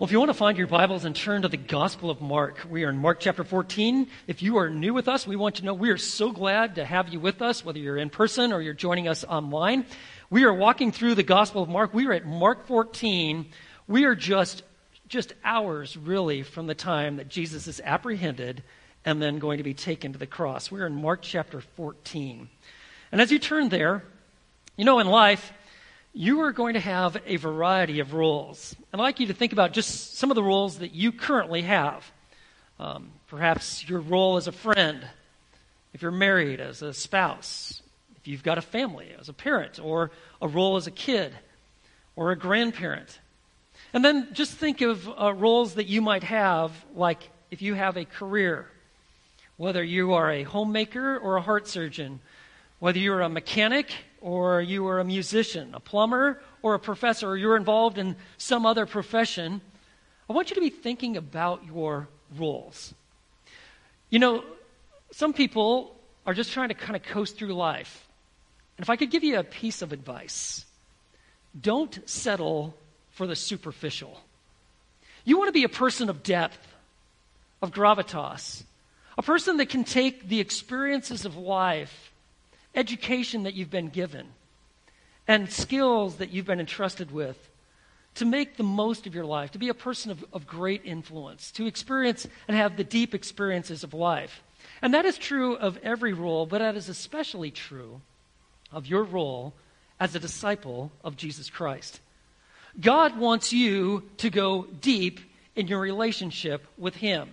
Well, if you want to find your Bibles and turn to the Gospel of Mark, we are in Mark chapter 14. If you are new with us, we want to know we are so glad to have you with us, whether you're in person or you're joining us online. We are walking through the Gospel of Mark. We are at Mark 14. We are just, just hours, really, from the time that Jesus is apprehended and then going to be taken to the cross. We're in Mark chapter 14. And as you turn there, you know, in life, you are going to have a variety of roles. I'd like you to think about just some of the roles that you currently have. Um, perhaps your role as a friend, if you're married, as a spouse, if you've got a family, as a parent, or a role as a kid, or a grandparent. And then just think of uh, roles that you might have, like if you have a career, whether you are a homemaker or a heart surgeon, whether you're a mechanic or you are a musician, a plumber, or a professor, or you're involved in some other profession, I want you to be thinking about your roles. You know, some people are just trying to kind of coast through life. And if I could give you a piece of advice, don't settle for the superficial. You want to be a person of depth, of gravitas, a person that can take the experiences of life education that you've been given, and skills that you've been entrusted with to make the most of your life, to be a person of, of great influence, to experience and have the deep experiences of life. And that is true of every role, but that is especially true of your role as a disciple of Jesus Christ. God wants you to go deep in your relationship with Him.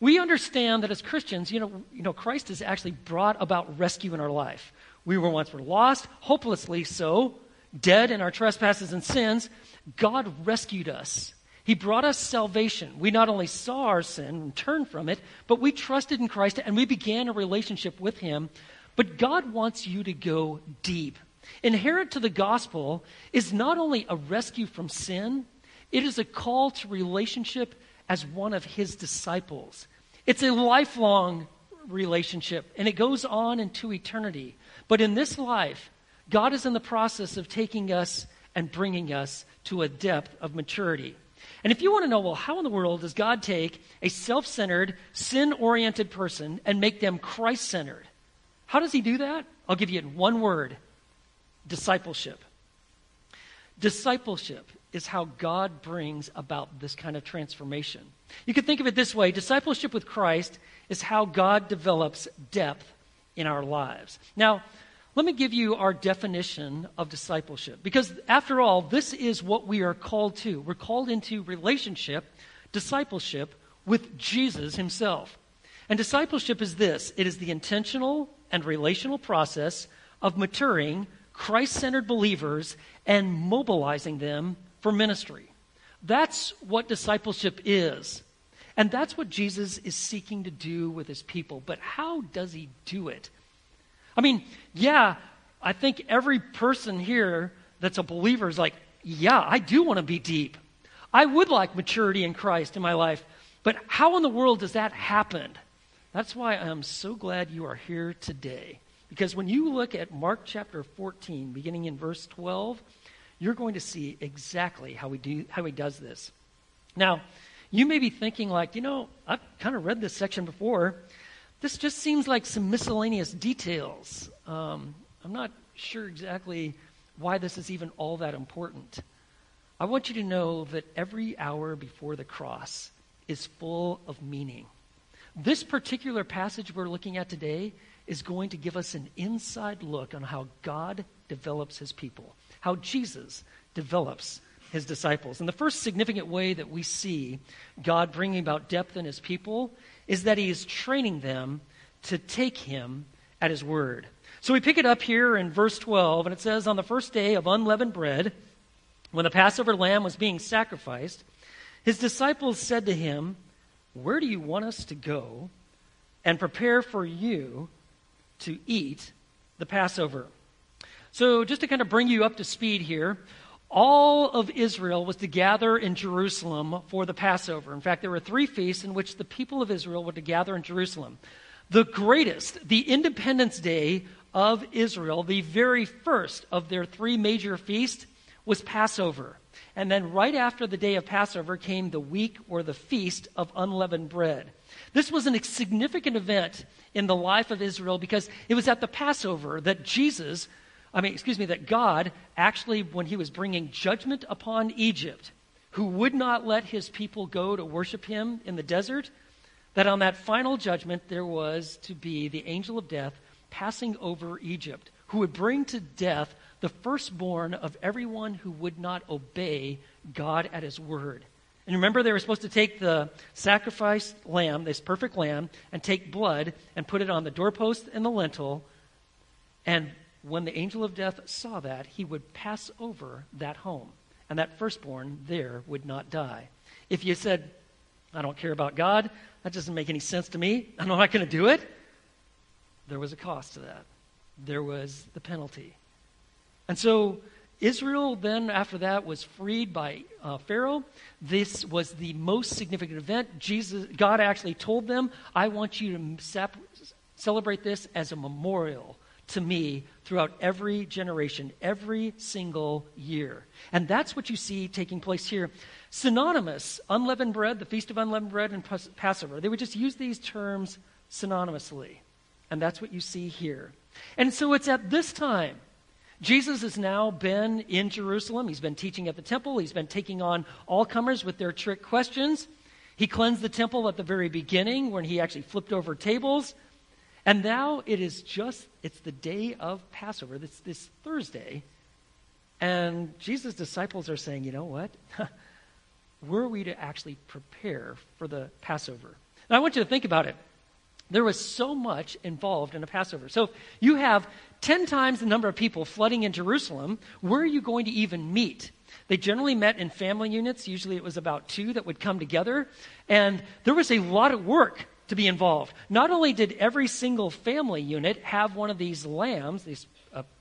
We understand that as Christians, you know, you know, Christ has actually brought about rescue in our life. We were once were lost, hopelessly so, dead in our trespasses and sins. God rescued us. He brought us salvation. We not only saw our sin and turned from it, but we trusted in Christ and we began a relationship with Him. But God wants you to go deep. Inherent to the gospel is not only a rescue from sin, it is a call to relationship as one of his disciples. It's a lifelong relationship, and it goes on into eternity. But in this life, God is in the process of taking us and bringing us to a depth of maturity. And if you want to know, well, how in the world does God take a self centered, sin oriented person and make them Christ centered? How does he do that? I'll give you in one word discipleship. Discipleship is how God brings about this kind of transformation. You could think of it this way discipleship with Christ is how God develops depth in our lives. Now, let me give you our definition of discipleship. Because, after all, this is what we are called to. We're called into relationship, discipleship, with Jesus himself. And discipleship is this it is the intentional and relational process of maturing Christ centered believers and mobilizing them for ministry. That's what discipleship is. And that's what Jesus is seeking to do with his people. But how does he do it? I mean, yeah, I think every person here that's a believer is like, yeah, I do want to be deep. I would like maturity in Christ in my life. But how in the world does that happen? That's why I'm so glad you are here today. Because when you look at Mark chapter 14, beginning in verse 12, you're going to see exactly how he, do, how he does this. Now, you may be thinking, like, you know, I've kind of read this section before. This just seems like some miscellaneous details. Um, I'm not sure exactly why this is even all that important. I want you to know that every hour before the cross is full of meaning. This particular passage we're looking at today is going to give us an inside look on how God develops his people how Jesus develops his disciples. And the first significant way that we see God bringing about depth in his people is that he is training them to take him at his word. So we pick it up here in verse 12, and it says, On the first day of unleavened bread, when the Passover lamb was being sacrificed, his disciples said to him, Where do you want us to go and prepare for you to eat the Passover? So, just to kind of bring you up to speed here, all of Israel was to gather in Jerusalem for the Passover. In fact, there were three feasts in which the people of Israel were to gather in Jerusalem. The greatest, the Independence Day of Israel, the very first of their three major feasts, was Passover. And then right after the day of Passover came the week or the feast of unleavened bread. This was a significant event in the life of Israel because it was at the Passover that Jesus, I mean, excuse me, that God actually, when he was bringing judgment upon Egypt, who would not let his people go to worship him in the desert, that on that final judgment there was to be the angel of death passing over Egypt, who would bring to death the firstborn of everyone who would not obey God at his word. And remember, they were supposed to take the sacrificed lamb, this perfect lamb, and take blood and put it on the doorpost and the lintel. And when the angel of death saw that, he would pass over that home. And that firstborn there would not die. If you said, I don't care about God, that doesn't make any sense to me, I'm not going to do it, there was a cost to that. There was the penalty. And so Israel then, after that, was freed by uh, Pharaoh. This was the most significant event. Jesus, God actually told them, I want you to celebrate this as a memorial to me throughout every generation, every single year. And that's what you see taking place here. Synonymous, unleavened bread, the Feast of Unleavened Bread, and Passover. They would just use these terms synonymously. And that's what you see here. And so it's at this time Jesus has now been in Jerusalem. He's been teaching at the temple. He's been taking on all comers with their trick questions. He cleansed the temple at the very beginning when he actually flipped over tables. And now it is just, it's the day of Passover. It's this Thursday. And Jesus' disciples are saying, you know what? Were we to actually prepare for the Passover? Now, I want you to think about it. There was so much involved in a Passover. So you have 10 times the number of people flooding in Jerusalem. Where are you going to even meet? They generally met in family units. Usually it was about two that would come together. And there was a lot of work to be involved. Not only did every single family unit have one of these lambs, these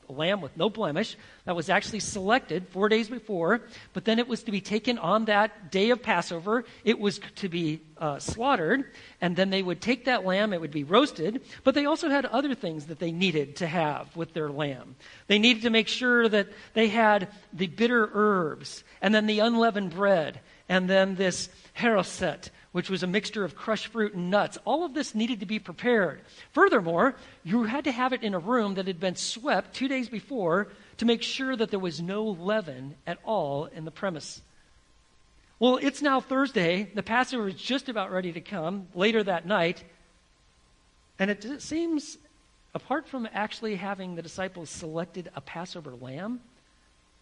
a lamb with no blemish that was actually selected four days before, but then it was to be taken on that day of Passover. It was to be uh, slaughtered, and then they would take that lamb, it would be roasted, but they also had other things that they needed to have with their lamb. They needed to make sure that they had the bitter herbs, and then the unleavened bread, and then this haroset, which was a mixture of crushed fruit and nuts. All of this needed to be prepared. Furthermore, you had to have it in a room that had been swept two days before to make sure that there was no leaven at all in the premise. Well, it's now Thursday. The Passover is just about ready to come later that night. And it seems, apart from actually having the disciples selected a Passover lamb,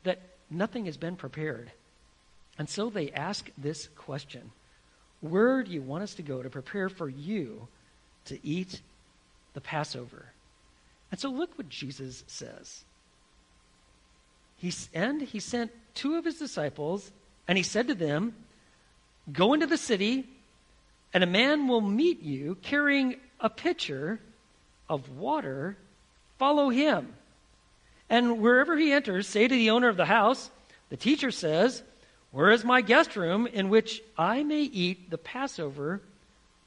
that nothing has been prepared. And so they ask this question where do you want us to go to prepare for you to eat the Passover? And so look what Jesus says. He, and he sent two of his disciples, and he said to them, Go into the city, and a man will meet you carrying a pitcher of water. Follow him. And wherever he enters, say to the owner of the house, The teacher says, where is my guest room in which I may eat the Passover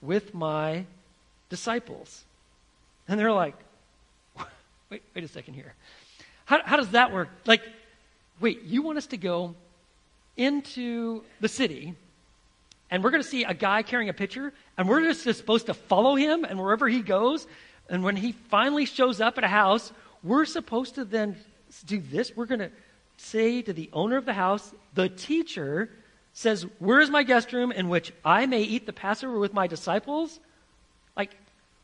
with my disciples? And they're like, wait, wait a second here. How, how does that work? Like, wait, you want us to go into the city and we're going to see a guy carrying a pitcher and we're just supposed to follow him and wherever he goes and when he finally shows up at a house we're supposed to then do this we're going to say to the owner of the house, the teacher says, Where is my guest room in which I may eat the Passover with my disciples? Like,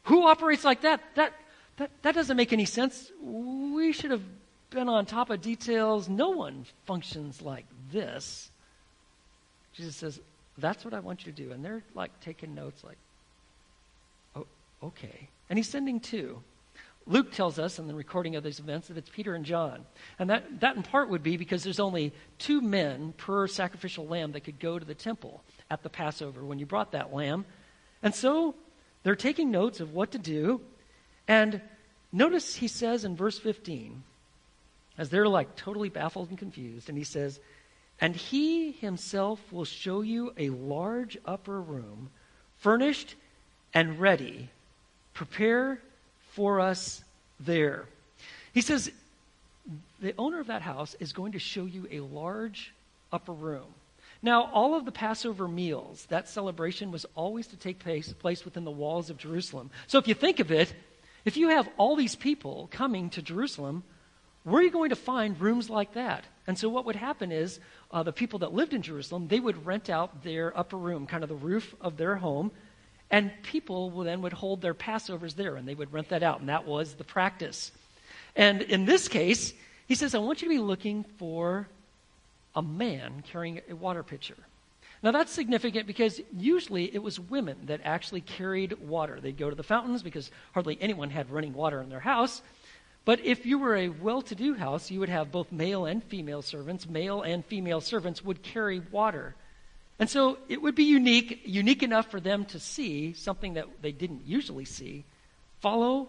who operates like that? That, that, that doesn't make any sense. We should have been on top of details. No one functions like this. Jesus says, That's what I want you to do. And they're like taking notes, like, Oh, okay. And he's sending two. Luke tells us in the recording of these events that it's Peter and John. And that, that in part would be because there's only two men per sacrificial lamb that could go to the temple at the Passover when you brought that lamb. And so they're taking notes of what to do. And notice he says in verse 15, as they're like totally baffled and confused, and he says, And he himself will show you a large upper room, furnished and ready. Prepare for us there. He says, the owner of that house is going to show you a large upper room. Now, all of the Passover meals, that celebration was always to take place, place within the walls of Jerusalem. So if you think of it, if you have all these people coming to Jerusalem, where are you going to find rooms like that? And so what would happen is uh, the people that lived in Jerusalem, they would rent out their upper room, kind of the roof of their home, and people then would hold their Passovers there, and they would rent that out, and that was the practice. And in this case, he says, I want you to be looking for a man carrying a water pitcher. Now that's significant because usually it was women that actually carried water. They'd go to the fountains because hardly anyone had running water in their house. But if you were a well to do house, you would have both male and female servants. Male and female servants would carry water. And so it would be unique, unique enough for them to see something that they didn't usually see. Follow,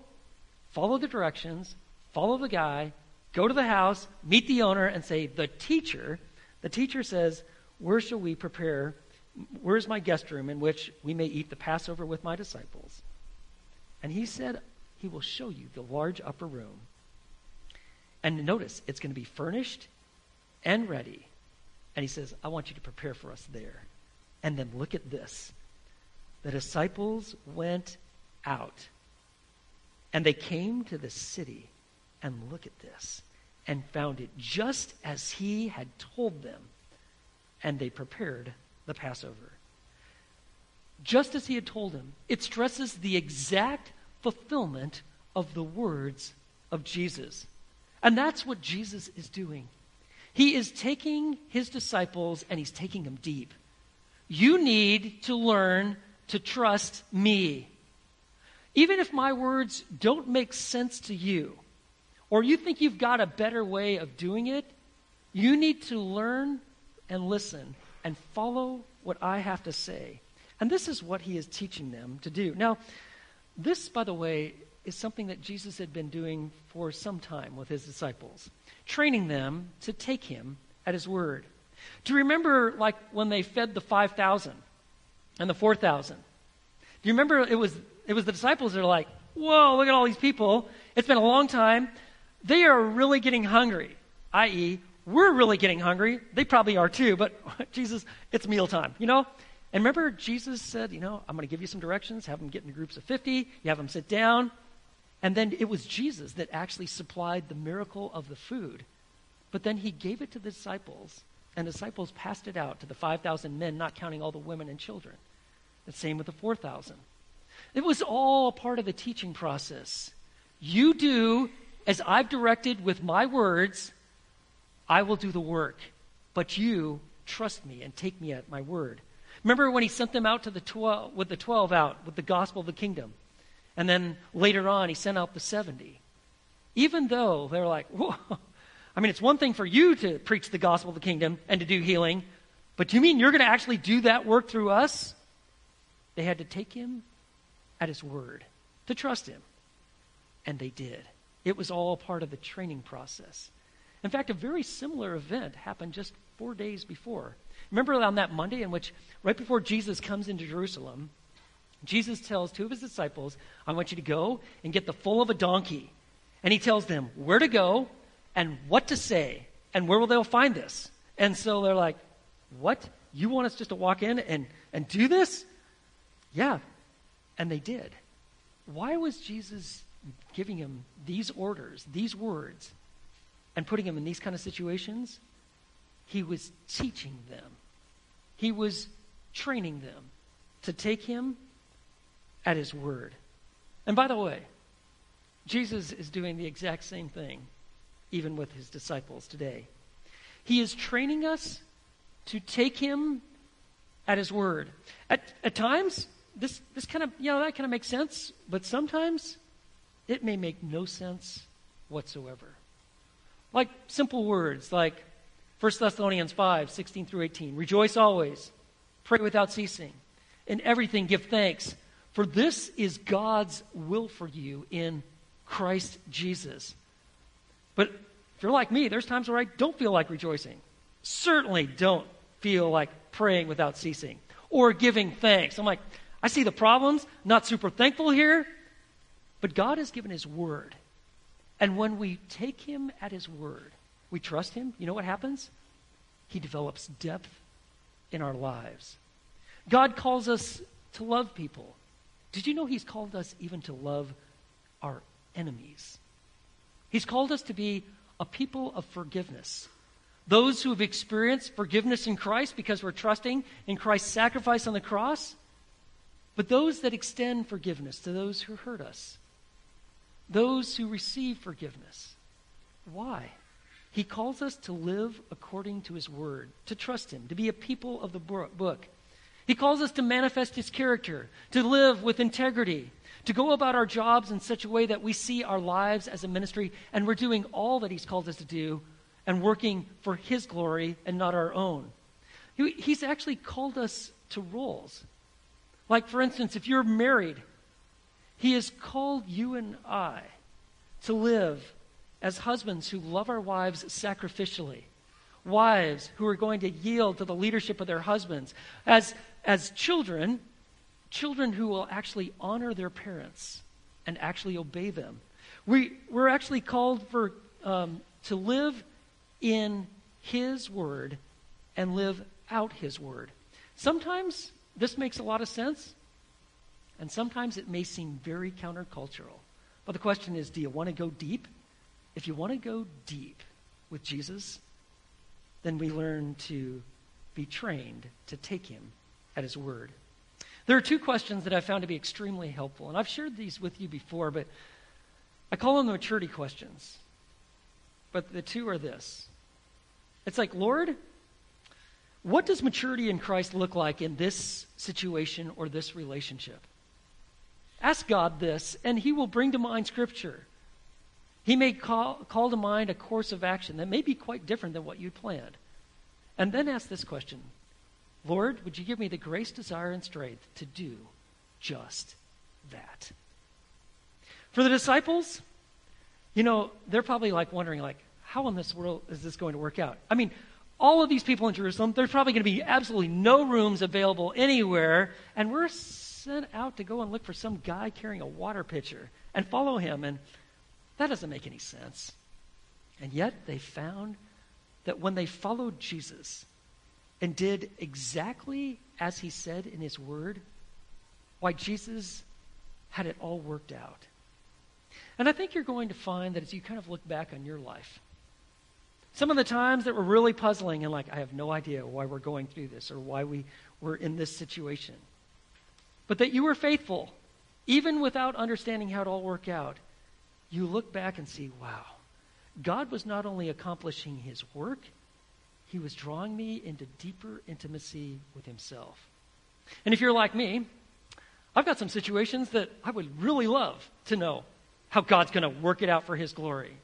follow the directions, follow the guy, go to the house, meet the owner, and say, The teacher, the teacher says, Where shall we prepare? Where's my guest room in which we may eat the Passover with my disciples? And he said, he will show you the large upper room. And notice, it's going to be furnished and ready. And he says, I want you to prepare for us there. And then look at this. The disciples went out and they came to the city and look at this and found it just as he had told them. And they prepared the Passover. Just as he had told them. It stresses the exact fulfillment of the words of Jesus. And that's what Jesus is doing. He is taking his disciples and he's taking them deep. You need to learn to trust me. Even if my words don't make sense to you, or you think you've got a better way of doing it, you need to learn and listen and follow what I have to say. And this is what he is teaching them to do. Now, this, by the way, is something that Jesus had been doing for some time with his disciples, training them to take him at his word. You remember, like, when they fed the 5,000 and the 4,000? Do you remember it was, it was the disciples that are like, whoa, look at all these people. It's been a long time. They are really getting hungry, i.e., we're really getting hungry. They probably are too, but Jesus, it's mealtime, you know? And remember, Jesus said, you know, I'm going to give you some directions, have them get into groups of 50, you have them sit down. And then it was Jesus that actually supplied the miracle of the food. But then he gave it to the disciples, and the disciples passed it out to the 5,000 men, not counting all the women and children. The same with the 4,000. It was all part of the teaching process. You do as I've directed with my words, I will do the work. But you trust me and take me at my word. Remember when he sent them out to the 12, with the 12 out with the gospel of the kingdom? And then later on, he sent out the 70. Even though they're like, whoa, I mean, it's one thing for you to preach the gospel of the kingdom and to do healing, but do you mean you're going to actually do that work through us? They had to take him at his word, to trust him. And they did. It was all part of the training process. In fact, a very similar event happened just four days before. Remember on that Monday in which, right before Jesus comes into Jerusalem, Jesus tells two of his disciples, I want you to go and get the foal of a donkey. And he tells them where to go and what to say and where will they find this. And so they're like, What? You want us just to walk in and, and do this? Yeah. And they did. Why was Jesus giving him these orders, these words, and putting him in these kind of situations? He was teaching them. He was training them to take him at his word. And by the way, Jesus is doing the exact same thing, even with his disciples today. He is training us to take him at his word. At, at times, this, this kind of, you know, that kind of makes sense, but sometimes it may make no sense whatsoever. Like simple words like 1 Thessalonians 5 16 through 18. Rejoice always, pray without ceasing. In everything, give thanks, for this is God's will for you in Christ Jesus. But if you're like me, there's times where I don't feel like rejoicing. Certainly don't feel like praying without ceasing or giving thanks. I'm like, I see the problems, not super thankful here, but God has given His word And when we take him at his word, we trust him, you know what happens? He develops depth in our lives. God calls us to love people. Did you know he's called us even to love our enemies? He's called us to be a people of forgiveness. Those who have experienced forgiveness in Christ because we're trusting in Christ's sacrifice on the cross, but those that extend forgiveness to those who hurt us, those who receive forgiveness. Why? He calls us to live according to His Word, to trust Him, to be a people of the book. He calls us to manifest His character, to live with integrity, to go about our jobs in such a way that we see our lives as a ministry and we're doing all that He's called us to do and working for His glory and not our own. He's actually called us to roles. Like, for instance, if you're married, He has called you and I to live as husbands who love our wives sacrificially, wives who are going to yield to the leadership of their husbands, as, as children, children who will actually honor their parents and actually obey them. We, we're actually called for, um, to live in His Word and live out His Word. Sometimes this makes a lot of sense, and sometimes it may seem very countercultural. But the question is do you want to go deep? If you want to go deep with Jesus, then we learn to be trained to take him at his word. There are two questions that I found to be extremely helpful, and I've shared these with you before, but I call them the maturity questions. But the two are this it's like, Lord, what does maturity in Christ look like in this situation or this relationship? Ask God this, and He will bring to mind Scripture. He may call, call to mind a course of action that may be quite different than what you planned. And then ask this question Lord, would you give me the grace, desire, and strength to do just that? For the disciples, you know, they're probably like wondering, like, how in this world is this going to work out? I mean, all of these people in Jerusalem, there's probably going to be absolutely no rooms available anywhere, and we're sent out to go and look for some guy carrying a water pitcher and follow him. And that doesn't make any sense. And yet they found that when they followed Jesus and did exactly as he said in his word, why Jesus had it all worked out. And I think you're going to find that as you kind of look back on your life, some of the times that were really puzzling and like, I have no idea why we're going through this or why we were in this situation. But that you were faithful, even without understanding how it all worked out you look back and see, wow, God was not only accomplishing his work, he was drawing me into deeper intimacy with himself. And if you're like me, I've got some situations that I would really love to know how God's going to work it out for his glory.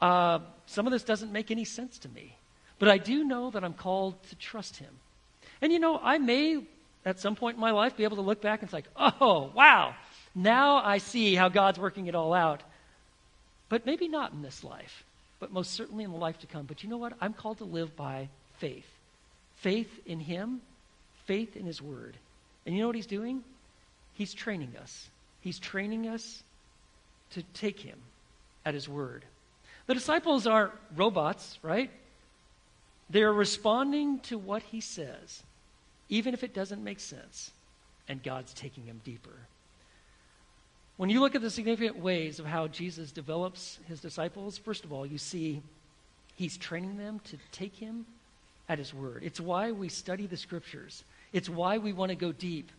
Uh, some of this doesn't make any sense to me, but I do know that I'm called to trust him. And you know, I may at some point in my life be able to look back and say, oh, wow, now I see how God's working it all out. But maybe not in this life, but most certainly in the life to come. But you know what? I'm called to live by faith faith in Him, faith in His Word. And you know what He's doing? He's training us. He's training us to take Him at His Word. The disciples aren't robots, right? They're responding to what He says, even if it doesn't make sense. And God's taking them deeper. When you look at the significant ways of how Jesus develops his disciples, first of all, you see he's training them to take him at his word. It's why we study the scriptures, it's why we want to go deep,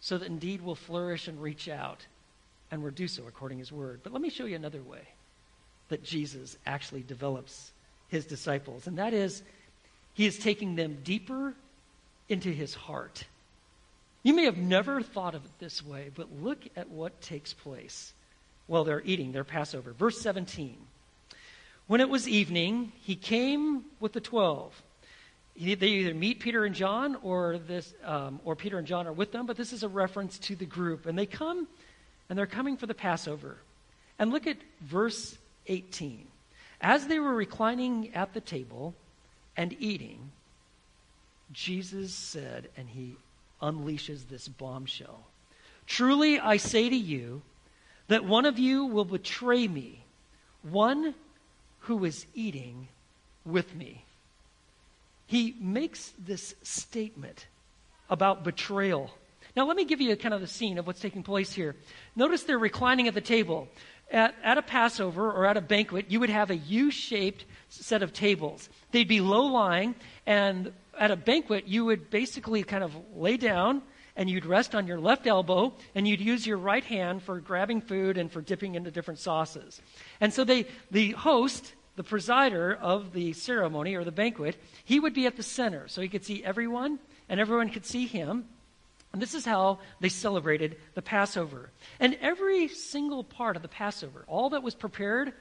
so that indeed we'll flourish and reach out, and we'll do so according to his word. But let me show you another way that Jesus actually develops his disciples, and that is he is taking them deeper into his heart. You may have never thought of it this way, but look at what takes place while they're eating their Passover. Verse 17. When it was evening, he came with the twelve. They either meet Peter and John, or this, um, or Peter and John are with them. But this is a reference to the group, and they come, and they're coming for the Passover. And look at verse 18. As they were reclining at the table and eating, Jesus said, and he unleashes this bombshell. Truly, I say to you that one of you will betray me, one who is eating with me. He makes this statement about betrayal. Now, let me give you a kind of the scene of what's taking place here. Notice they're reclining at the table. At, at a Passover or at a banquet, you would have a U shaped set of tables. They'd be low lying, and at a banquet, you would basically kind of lay down and you'd rest on your left elbow and you'd use your right hand for grabbing food and for dipping into different sauces. And so they, the host, the presider of the ceremony or the banquet, he would be at the center so he could see everyone and everyone could see him. And this is how they celebrated the Passover. And every single part of the Passover, all that was prepared,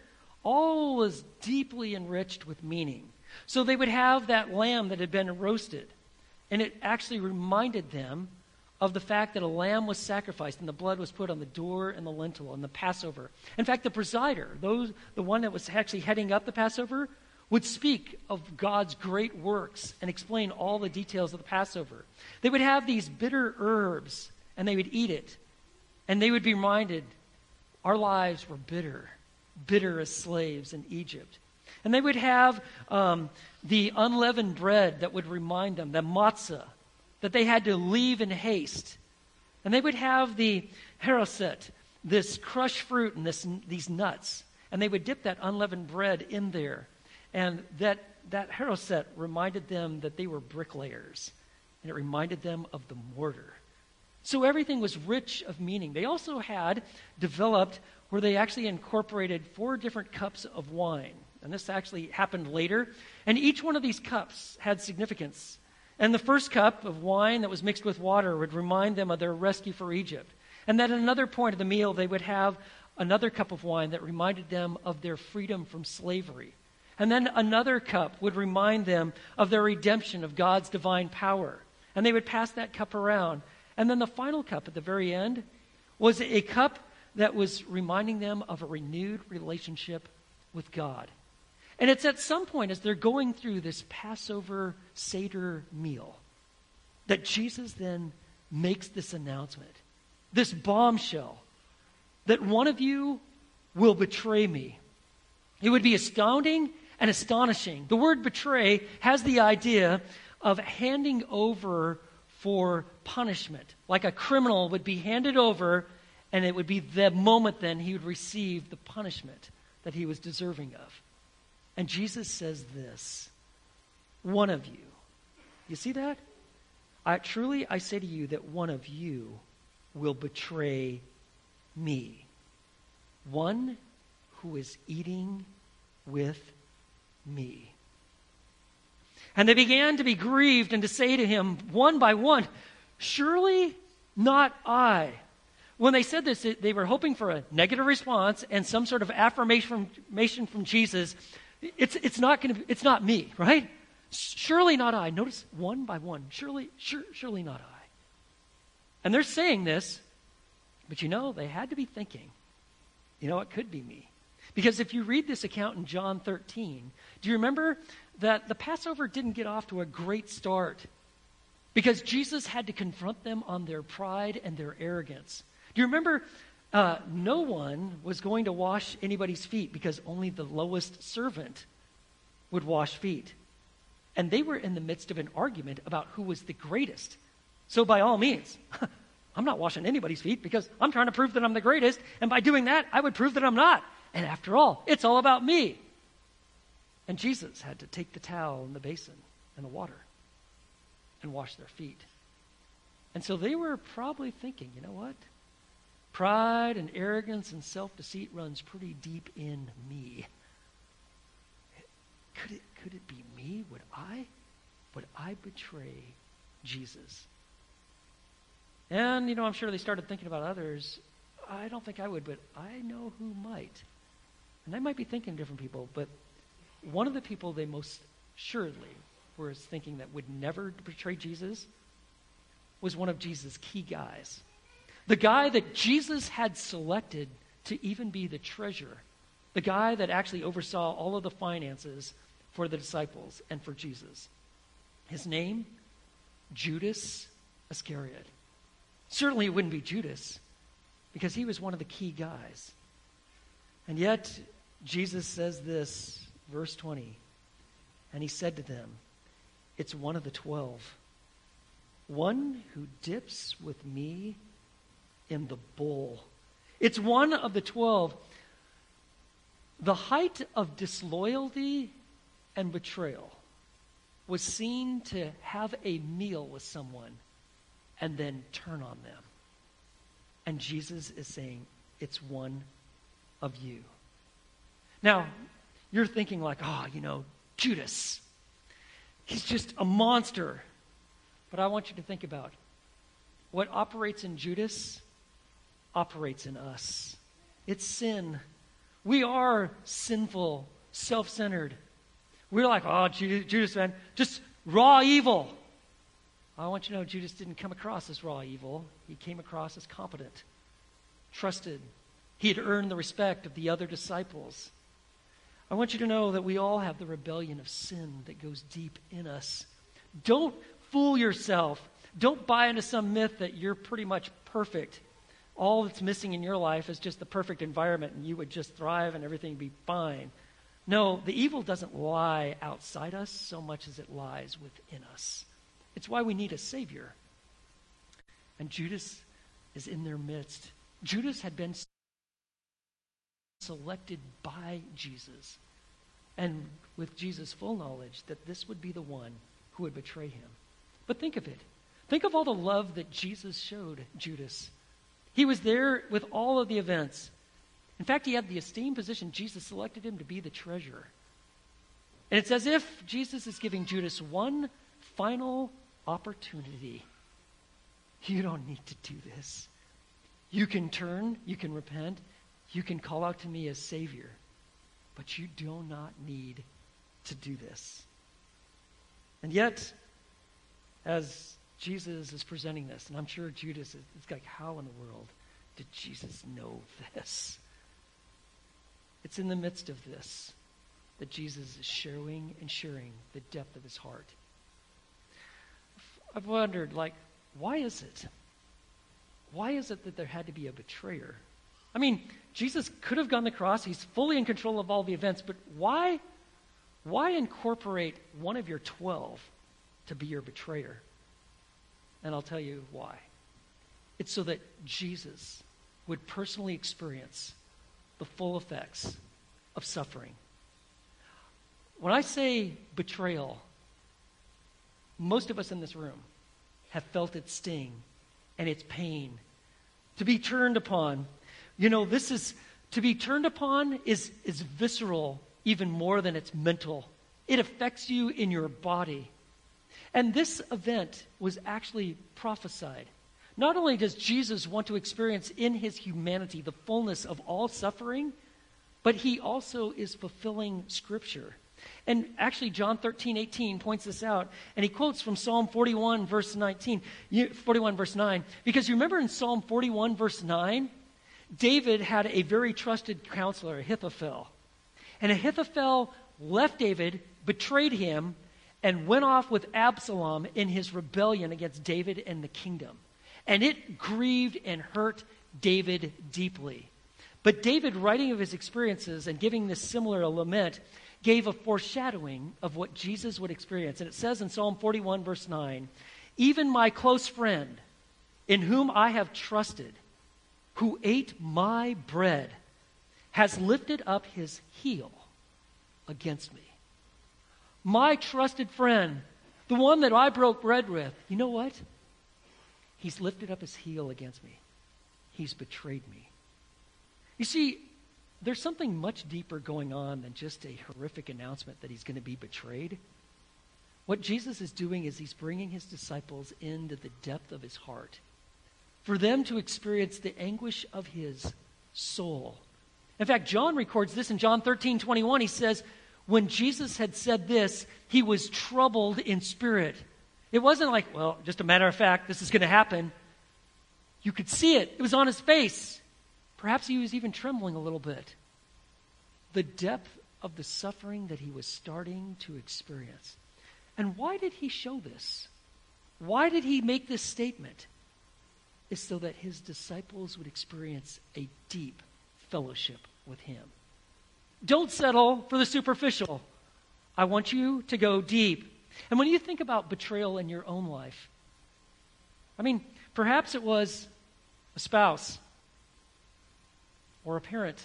all was deeply enriched with meaning. So they would have that lamb that had been roasted, and it actually reminded them of the fact that a lamb was sacrificed and the blood was put on the door and the lintel and the Passover. In fact, the presider, those, the one that was actually heading up the Passover, would speak of God's great works and explain all the details of the Passover. They would have these bitter herbs and they would eat it. And they would be reminded our lives were bitter, bitter as slaves in Egypt. And they would have um, the unleavened bread that would remind them, the matzah, that they had to leave in haste. And they would have the haroset, this crushed fruit and this, these nuts. And they would dip that unleavened bread in there. And that, that haroset reminded them that they were bricklayers. And it reminded them of the mortar. So everything was rich of meaning. They also had developed where they actually incorporated four different cups of wine. And this actually happened later. And each one of these cups had significance. And the first cup of wine that was mixed with water would remind them of their rescue for Egypt. And then at another point of the meal, they would have another cup of wine that reminded them of their freedom from slavery. And then another cup would remind them of their redemption of God's divine power. And they would pass that cup around. And then the final cup at the very end was a cup that was reminding them of a renewed relationship with God. And it's at some point as they're going through this Passover Seder meal that Jesus then makes this announcement, this bombshell, that one of you will betray me. It would be astounding and astonishing. The word betray has the idea of handing over for punishment, like a criminal would be handed over, and it would be the moment then he would receive the punishment that he was deserving of. And Jesus says this one of you. You see that? I, truly, I say to you that one of you will betray me. One who is eating with me. And they began to be grieved and to say to him, one by one, Surely not I. When they said this, they were hoping for a negative response and some sort of affirmation from Jesus it's, it's not to it's not me, right? Surely not I. Notice one by one. Surely, sure, surely not I. And they're saying this, but you know, they had to be thinking, you know, it could be me. Because if you read this account in John 13, do you remember that the Passover didn't get off to a great start? Because Jesus had to confront them on their pride and their arrogance. Do you remember uh, no one was going to wash anybody's feet because only the lowest servant would wash feet. And they were in the midst of an argument about who was the greatest. So, by all means, I'm not washing anybody's feet because I'm trying to prove that I'm the greatest. And by doing that, I would prove that I'm not. And after all, it's all about me. And Jesus had to take the towel and the basin and the water and wash their feet. And so they were probably thinking, you know what? Pride and arrogance and self deceit runs pretty deep in me. Could it, could it be me? Would I? Would I betray Jesus? And, you know, I'm sure they started thinking about others. I don't think I would, but I know who might. And I might be thinking different people, but one of the people they most surely were thinking that would never betray Jesus was one of Jesus' key guys. The guy that Jesus had selected to even be the treasurer, the guy that actually oversaw all of the finances for the disciples and for Jesus. His name, Judas Iscariot. Certainly it wouldn't be Judas because he was one of the key guys. And yet, Jesus says this, verse 20. And he said to them, It's one of the twelve, one who dips with me in the bowl. It's one of the twelve. The height of disloyalty and betrayal was seen to have a meal with someone and then turn on them. And Jesus is saying, It's one of you. Now, you're thinking, like, oh, you know, Judas. He's just a monster. But I want you to think about what operates in Judas operates in us. It's sin. We are sinful, self centered. We're like, oh, Judas, man, just raw evil. I want you to know Judas didn't come across as raw evil. He came across as competent, trusted. He had earned the respect of the other disciples. I want you to know that we all have the rebellion of sin that goes deep in us. Don't fool yourself. Don't buy into some myth that you're pretty much perfect. All that's missing in your life is just the perfect environment and you would just thrive and everything would be fine. No, the evil doesn't lie outside us so much as it lies within us. It's why we need a Savior. And Judas is in their midst. Judas had been selected by Jesus, and with Jesus' full knowledge that this would be the one who would betray him. But think of it. Think of all the love that Jesus showed Judas. He was there with all of the events. In fact, he had the esteemed position. Jesus selected him to be the treasurer. And it's as if Jesus is giving Judas one final opportunity. You don't need to do this. You can turn, you can repent, you can call out to me as Savior, but you do not need to do this. And yet, as Jesus is presenting this, and I'm sure Judas is, is like, how in the world did Jesus know this? It's in the midst of this that Jesus is showing and sharing the depth of his heart. I've wondered, like, why is it? Why is it that there had to be a betrayer? I mean, Jesus could have gone the cross. He's fully in control of all the events, but why why incorporate one of your 12 to be your betrayer? And I'll tell you why. It's so that Jesus would personally experience the full effects of suffering. When I say betrayal, most of us in this room have felt its sting and its pain. To be turned upon, you know, this is, to be turned upon is, is visceral even more than it's mental. It affects you in your body. And this event was actually prophesied. Not only does Jesus want to experience in his humanity the fullness of all suffering, but he also is fulfilling Scripture. And actually, John 13, 18 points this out, and he quotes from Psalm 41, verse 19, 41, verse 9. Because you remember in Psalm 41, verse 9, David had a very trusted counselor, Ahithophel. And Ahithophel left David, betrayed him, and went off with Absalom in his rebellion against David and the kingdom. And it grieved and hurt David deeply. But David, writing of his experiences and giving this similar lament, gave a foreshadowing of what Jesus would experience. And it says in Psalm 41, verse 9, Even my close friend, in whom I have trusted, who ate my bread, has lifted up his heel against me. My trusted friend, the one that I broke bread with, you know what? He's lifted up his heel against me. He's betrayed me. You see, there's something much deeper going on than just a horrific announcement that he's going to be betrayed. What Jesus is doing is he's bringing his disciples into the depth of his heart for them to experience the anguish of his soul. In fact, John records this in John 13 21. He says, When Jesus had said this, he was troubled in spirit. It wasn't like, well, just a matter of fact, this is going to happen. You could see it, it was on his face. Perhaps he was even trembling a little bit. The depth of the suffering that he was starting to experience. And why did he show this? Why did he make this statement? Is so that his disciples would experience a deep fellowship with him. Don't settle for the superficial. I want you to go deep. And when you think about betrayal in your own life, I mean, perhaps it was a spouse or a parent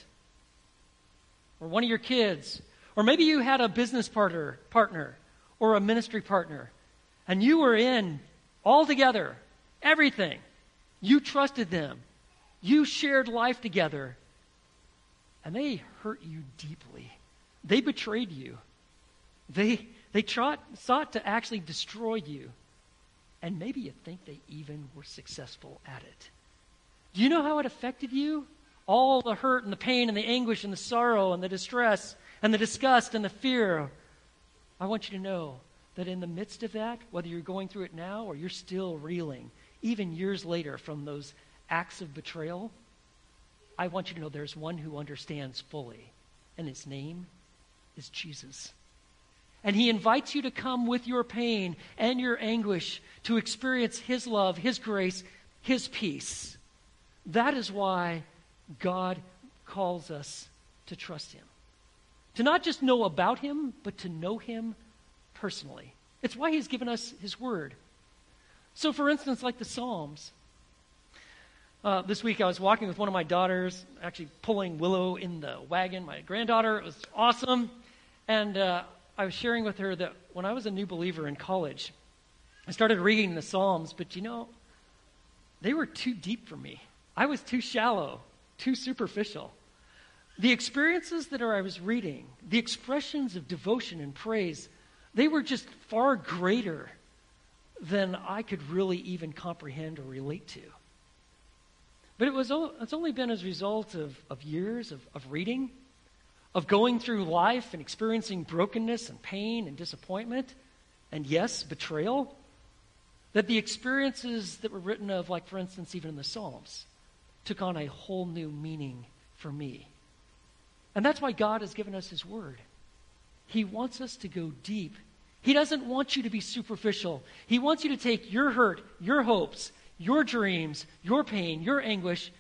or one of your kids, or maybe you had a business partner, partner or a ministry partner, and you were in all together, everything. You trusted them. You shared life together. And they hurt you deeply. They betrayed you. They, they trot, sought to actually destroy you. And maybe you think they even were successful at it. Do you know how it affected you? All the hurt and the pain and the anguish and the sorrow and the distress and the disgust and the fear. I want you to know that in the midst of that, whether you're going through it now or you're still reeling, even years later from those acts of betrayal, I want you to know there's one who understands fully, and his name is Jesus. And he invites you to come with your pain and your anguish to experience his love, his grace, his peace. That is why God calls us to trust him. To not just know about him, but to know him personally. It's why he's given us his word. So, for instance, like the Psalms. Uh, this week I was walking with one of my daughters, actually pulling Willow in the wagon, my granddaughter. It was awesome. And uh, I was sharing with her that when I was a new believer in college, I started reading the Psalms, but you know, they were too deep for me. I was too shallow, too superficial. The experiences that I was reading, the expressions of devotion and praise, they were just far greater than I could really even comprehend or relate to. But it was, it's only been as a result of, of years of, of reading, of going through life and experiencing brokenness and pain and disappointment, and yes, betrayal, that the experiences that were written of, like for instance, even in the Psalms, took on a whole new meaning for me. And that's why God has given us His Word. He wants us to go deep he doesn't want you to be superficial. He wants you to take your hurt, your hopes, your dreams, your pain, your anguish,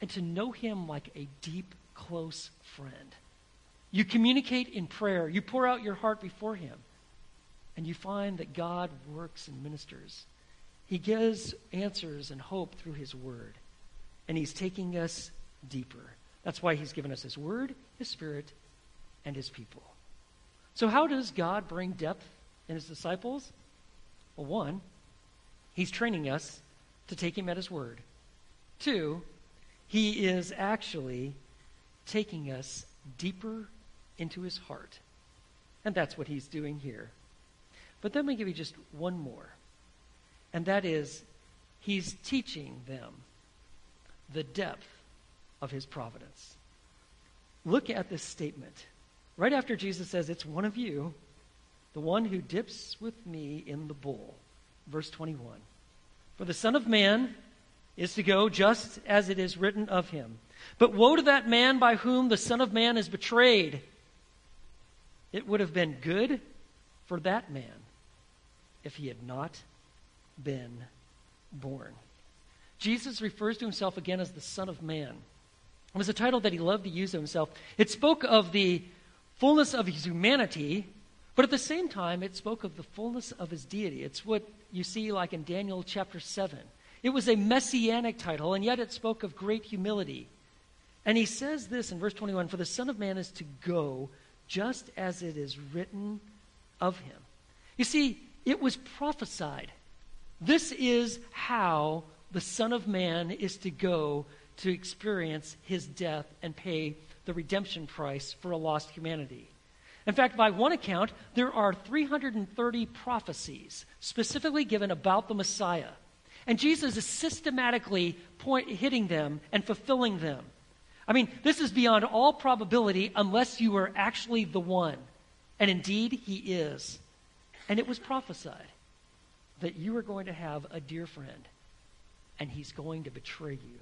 and to know Him like a deep, close friend. You communicate in prayer, you pour out your heart before Him, and you find that God works and ministers. He gives answers and hope through His Word, and He's taking us deeper. That's why He's given us His Word, His Spirit, and His people. So, how does God bring depth and his disciples? Well, one, he's training us to take him at his word. Two, he is actually taking us deeper into his heart. And that's what he's doing here. But then we give you just one more. And that is, he's teaching them the depth of his providence. Look at this statement. Right after Jesus says, It's one of you, the one who dips with me in the bowl. Verse 21. For the Son of Man is to go just as it is written of him. But woe to that man by whom the Son of Man is betrayed. It would have been good for that man if he had not been born. Jesus refers to himself again as the Son of Man. It was a title that he loved to use of himself. It spoke of the fullness of his humanity but at the same time, it spoke of the fullness of his deity. It's what you see like in Daniel chapter 7. It was a messianic title, and yet it spoke of great humility. And he says this in verse 21 For the Son of Man is to go just as it is written of him. You see, it was prophesied. This is how the Son of Man is to go to experience his death and pay the redemption price for a lost humanity. In fact, by one account, there are 330 prophecies specifically given about the Messiah. And Jesus is systematically point, hitting them and fulfilling them. I mean, this is beyond all probability unless you are actually the one. And indeed, he is. And it was prophesied that you are going to have a dear friend and he's going to betray you.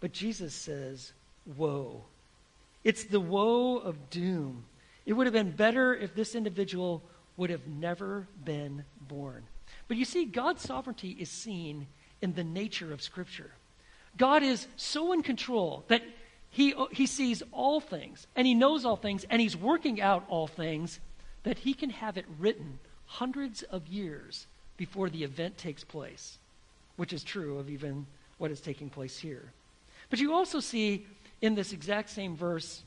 But Jesus says, Woe. It's the woe of doom it would have been better if this individual would have never been born. But you see, God's sovereignty is seen in the nature of Scripture. God is so in control that he, uh, he sees all things, and he knows all things, and he's working out all things, that he can have it written hundreds of years before the event takes place, which is true of even what is taking place here. But you also see in this exact same verse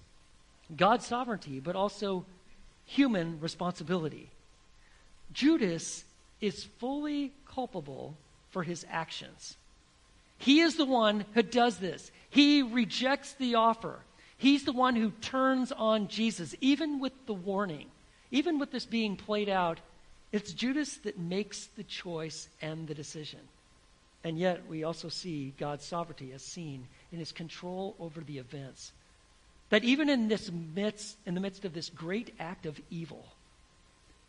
God's sovereignty, but also human responsibility. Judas is fully culpable for his actions. He is the one who does this. He rejects the offer. He's the one who turns on Jesus, even with the warning, even with this being played out. It's Judas that makes the choice and the decision. And yet, we also see God's sovereignty as seen in his control over the events. That even in this midst, in the midst of this great act of evil,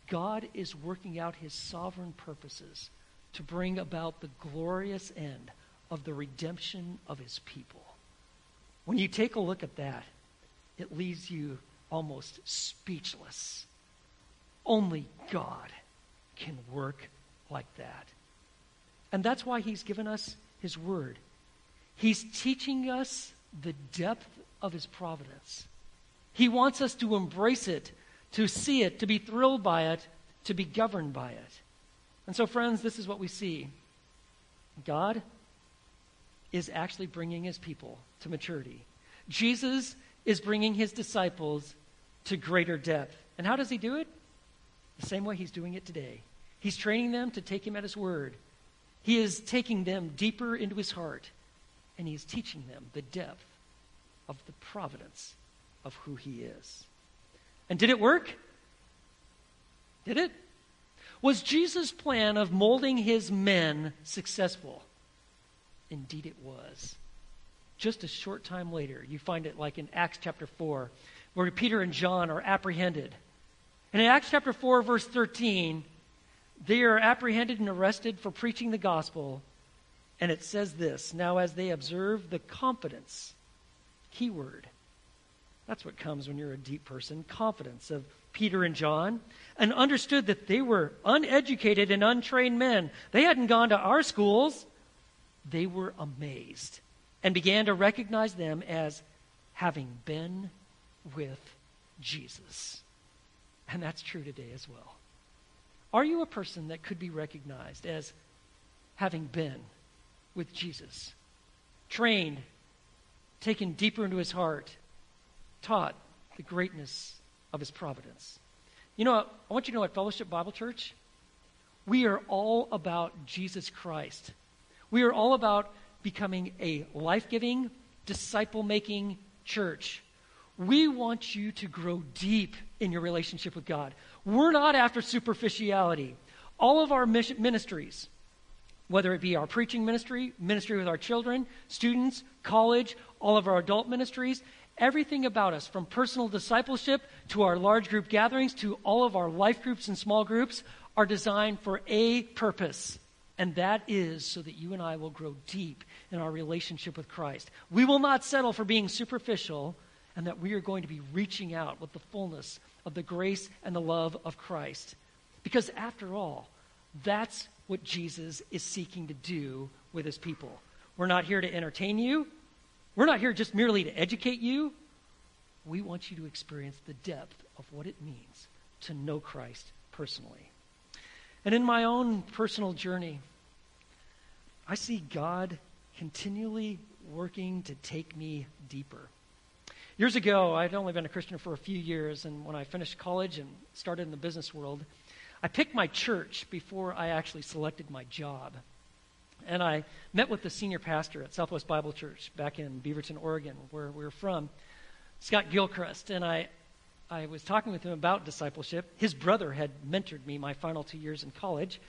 God is working out his sovereign purposes to bring about the glorious end of the redemption of his people. When you take a look at that, it leaves you almost speechless. Only God can work like that. And that's why he's given us his word. He's teaching us the depth of his providence. He wants us to embrace it, to see it, to be thrilled by it, to be governed by it. And so, friends, this is what we see God is actually bringing his people to maturity. Jesus is bringing his disciples to greater depth. And how does he do it? The same way he's doing it today. He's training them to take him at his word. He is taking them deeper into his heart, and he's teaching them the depth of the providence of who he is. And did it work? Did it? Was Jesus' plan of molding his men successful? Indeed, it was. Just a short time later, you find it like in Acts chapter 4, where Peter and John are apprehended. And in Acts chapter 4, verse 13, they are apprehended and arrested for preaching the gospel. And it says this Now, as they observe the confidence, keyword, that's what comes when you're a deep person confidence of Peter and John, and understood that they were uneducated and untrained men. They hadn't gone to our schools. They were amazed and began to recognize them as having been with Jesus. And that's true today as well. Are you a person that could be recognized as having been with Jesus? Trained, taken deeper into his heart, taught the greatness of his providence. You know, I want you to know at Fellowship Bible Church, we are all about Jesus Christ. We are all about becoming a life giving, disciple making church. We want you to grow deep in your relationship with God. We're not after superficiality. All of our ministries, whether it be our preaching ministry, ministry with our children, students, college, all of our adult ministries, everything about us, from personal discipleship to our large group gatherings to all of our life groups and small groups, are designed for a purpose. And that is so that you and I will grow deep in our relationship with Christ. We will not settle for being superficial, and that we are going to be reaching out with the fullness of the grace and the love of Christ. Because after all, that's what Jesus is seeking to do with his people. We're not here to entertain you. We're not here just merely to educate you. We want you to experience the depth of what it means to know Christ personally. And in my own personal journey, I see God continually working to take me deeper. Years ago, I'd only been a Christian for a few years, and when I finished college and started in the business world, I picked my church before I actually selected my job. And I met with the senior pastor at Southwest Bible Church back in Beaverton, Oregon, where we are from, Scott Gilchrist. And I, I was talking with him about discipleship. His brother had mentored me my final two years in college.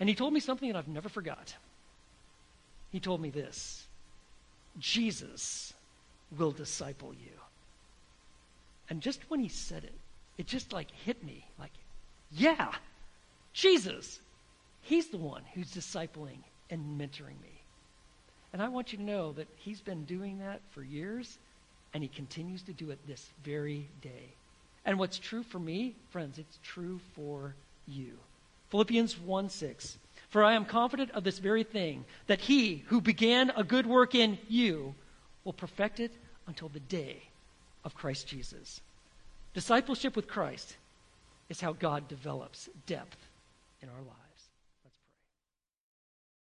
And he told me something that I've never forgot. He told me this Jesus will disciple you. And just when he said it, it just like hit me like, yeah, Jesus, he's the one who's discipling and mentoring me. And I want you to know that he's been doing that for years, and he continues to do it this very day. And what's true for me, friends, it's true for you. Philippians 1 6. For I am confident of this very thing, that he who began a good work in you will perfect it until the day of Christ Jesus. Discipleship with Christ is how God develops depth in our lives.